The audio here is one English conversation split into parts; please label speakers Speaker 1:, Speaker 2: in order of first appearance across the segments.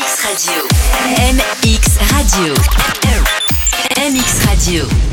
Speaker 1: MX Radio. MX Radio. MX Radio.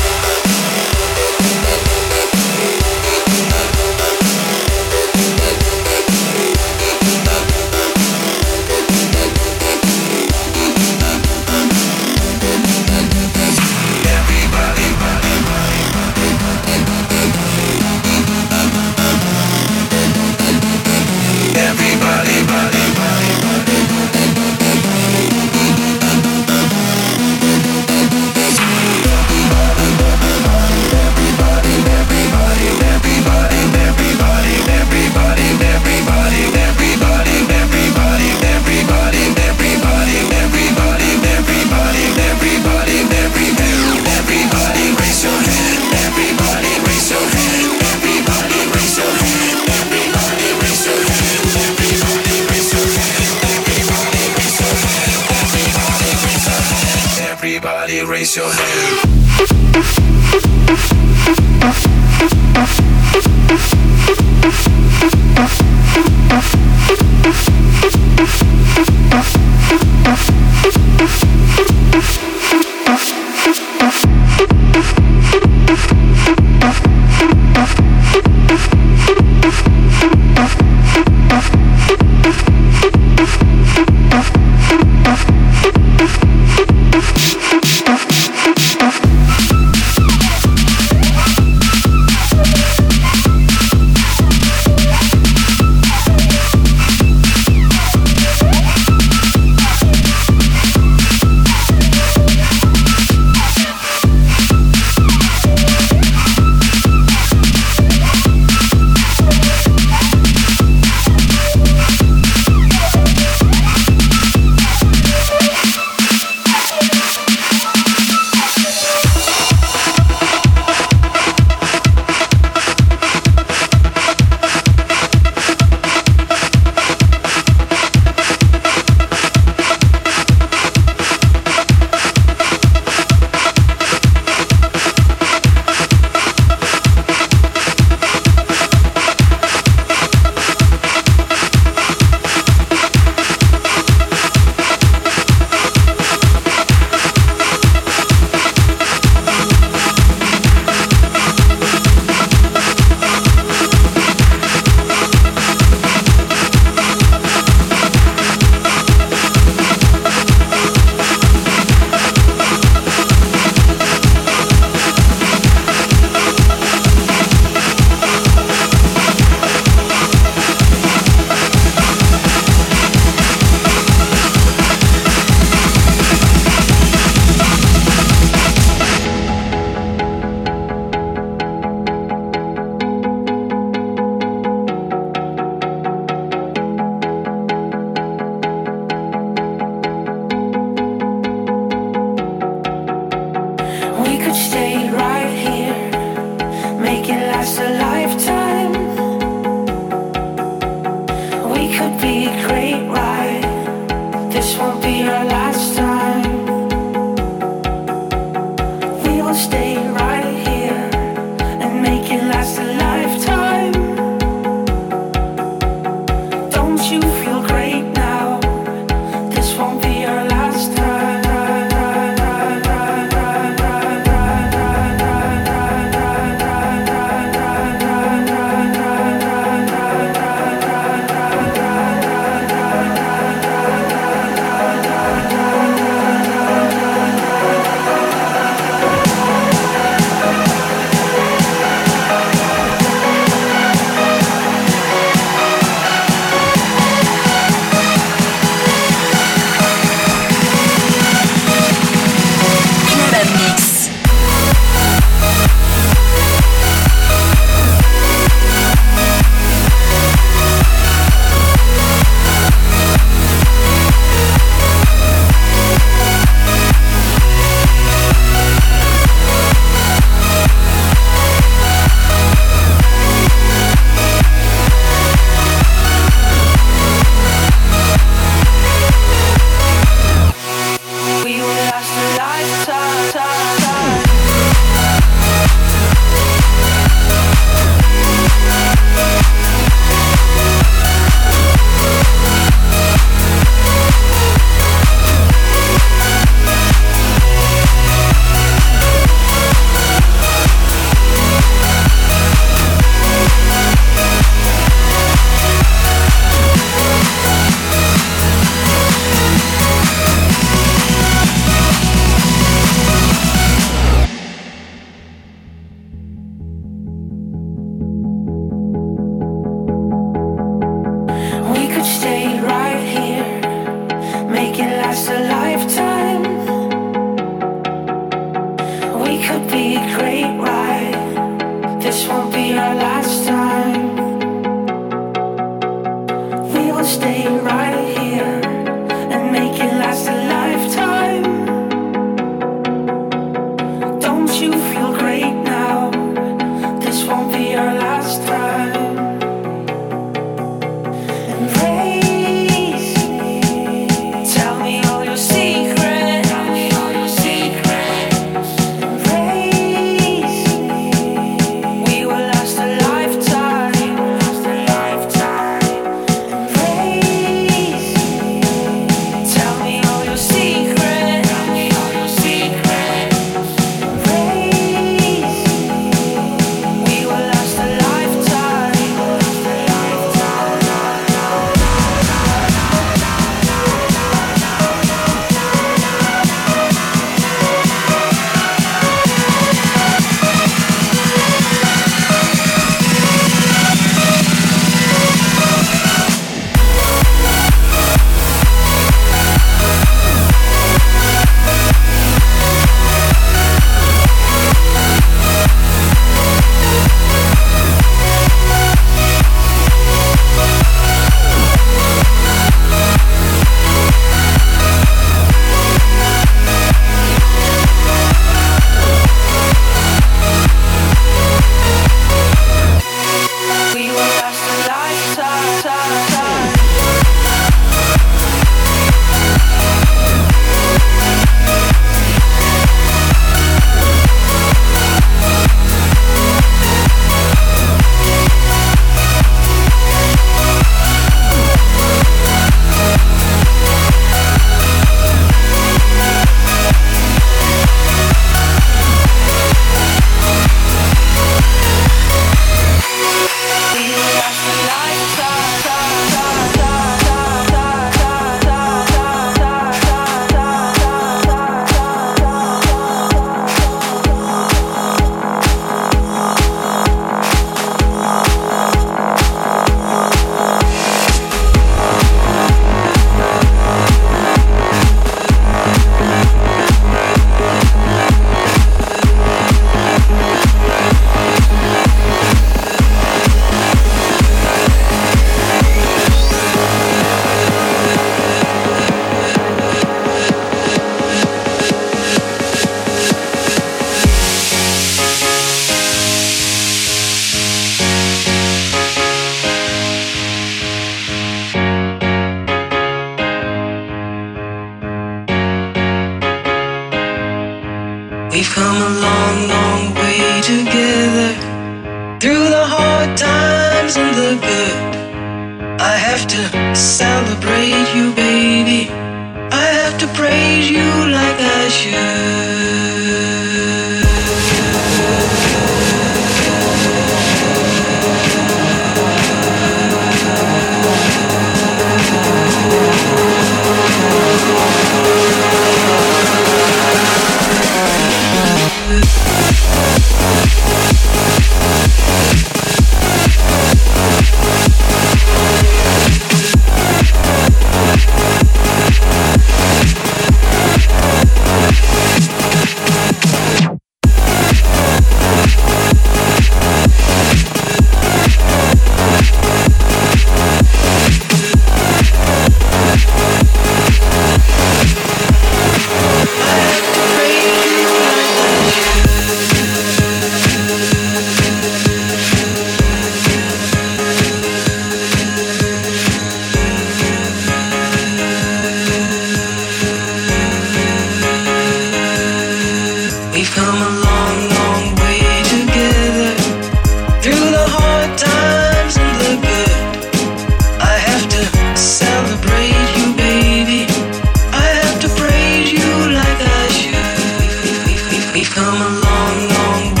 Speaker 2: Yeah.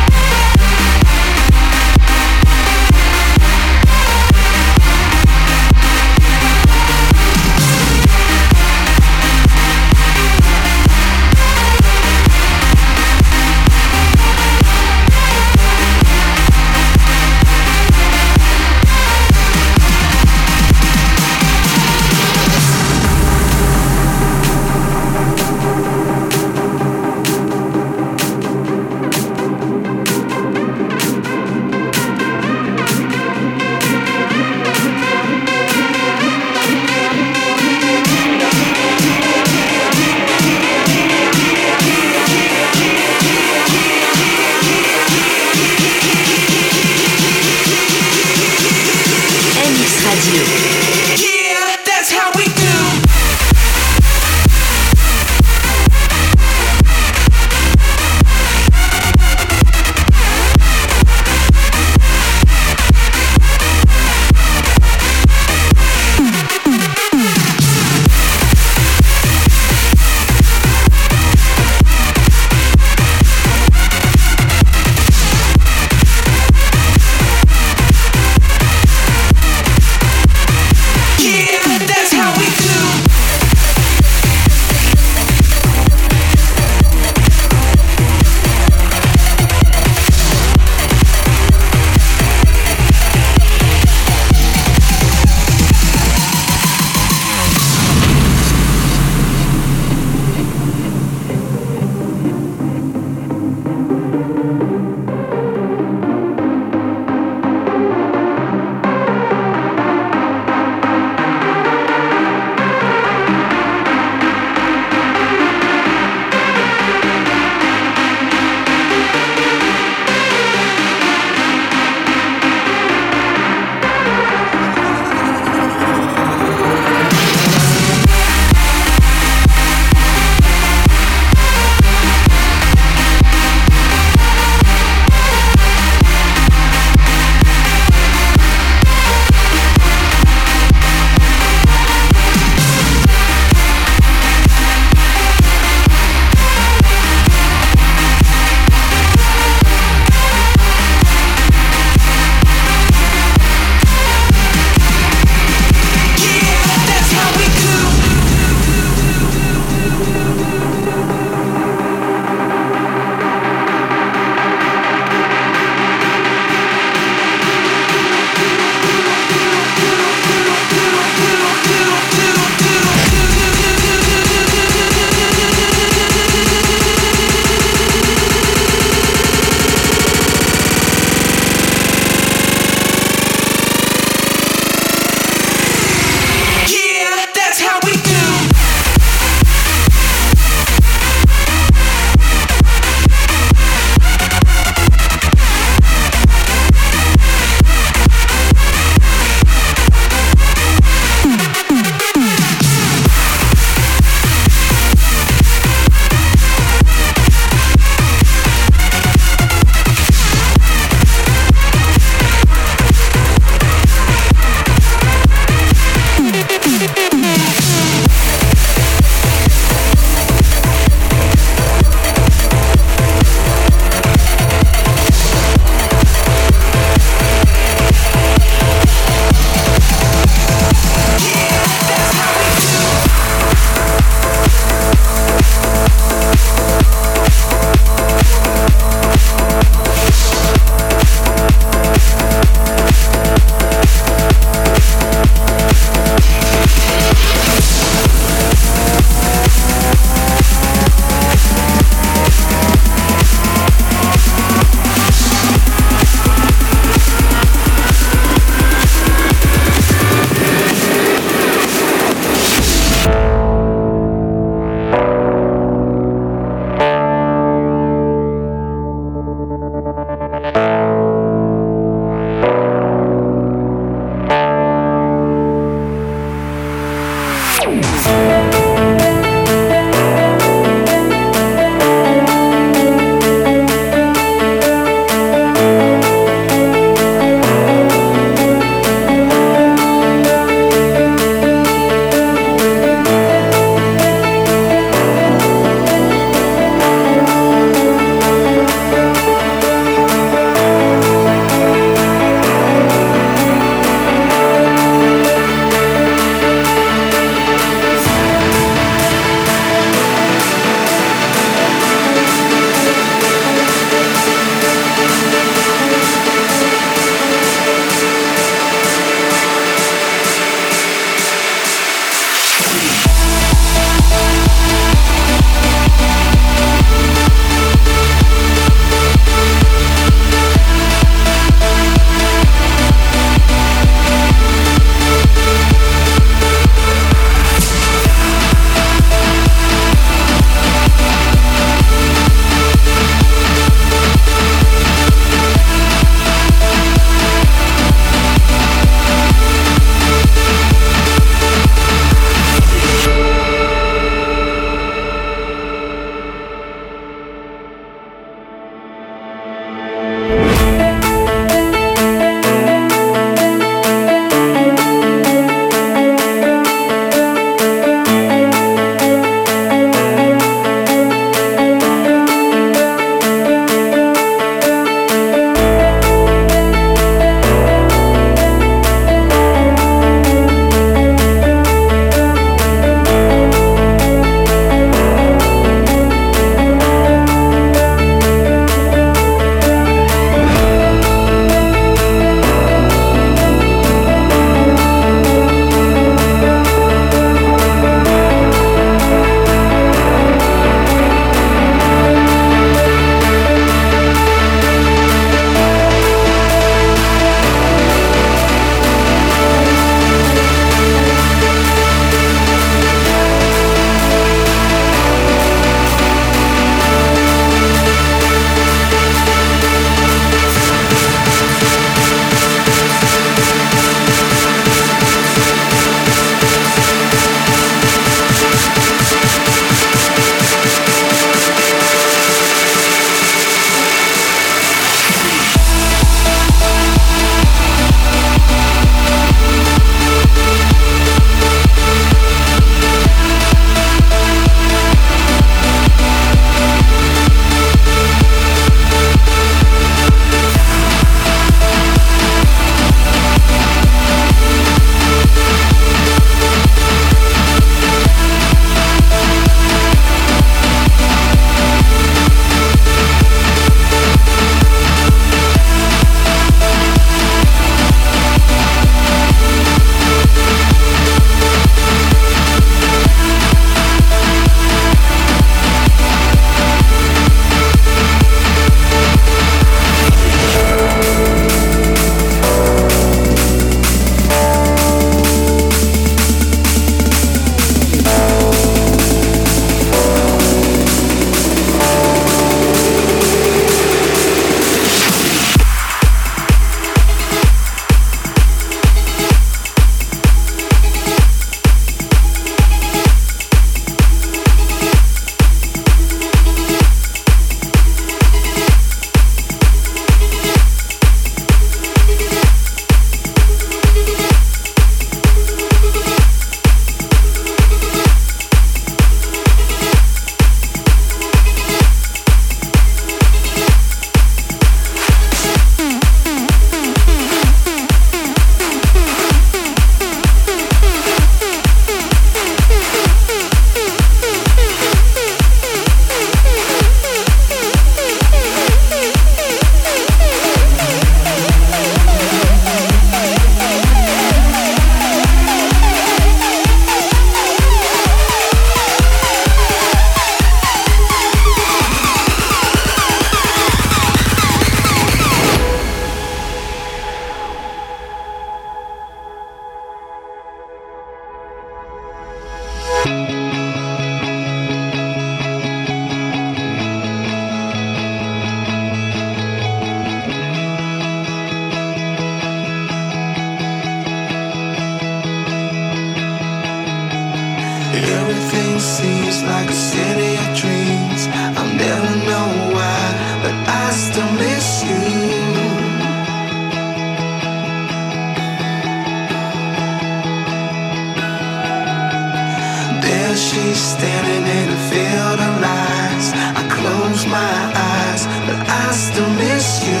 Speaker 3: She's standing in a field of lies. I close my eyes, but I still miss you.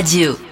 Speaker 1: Radio.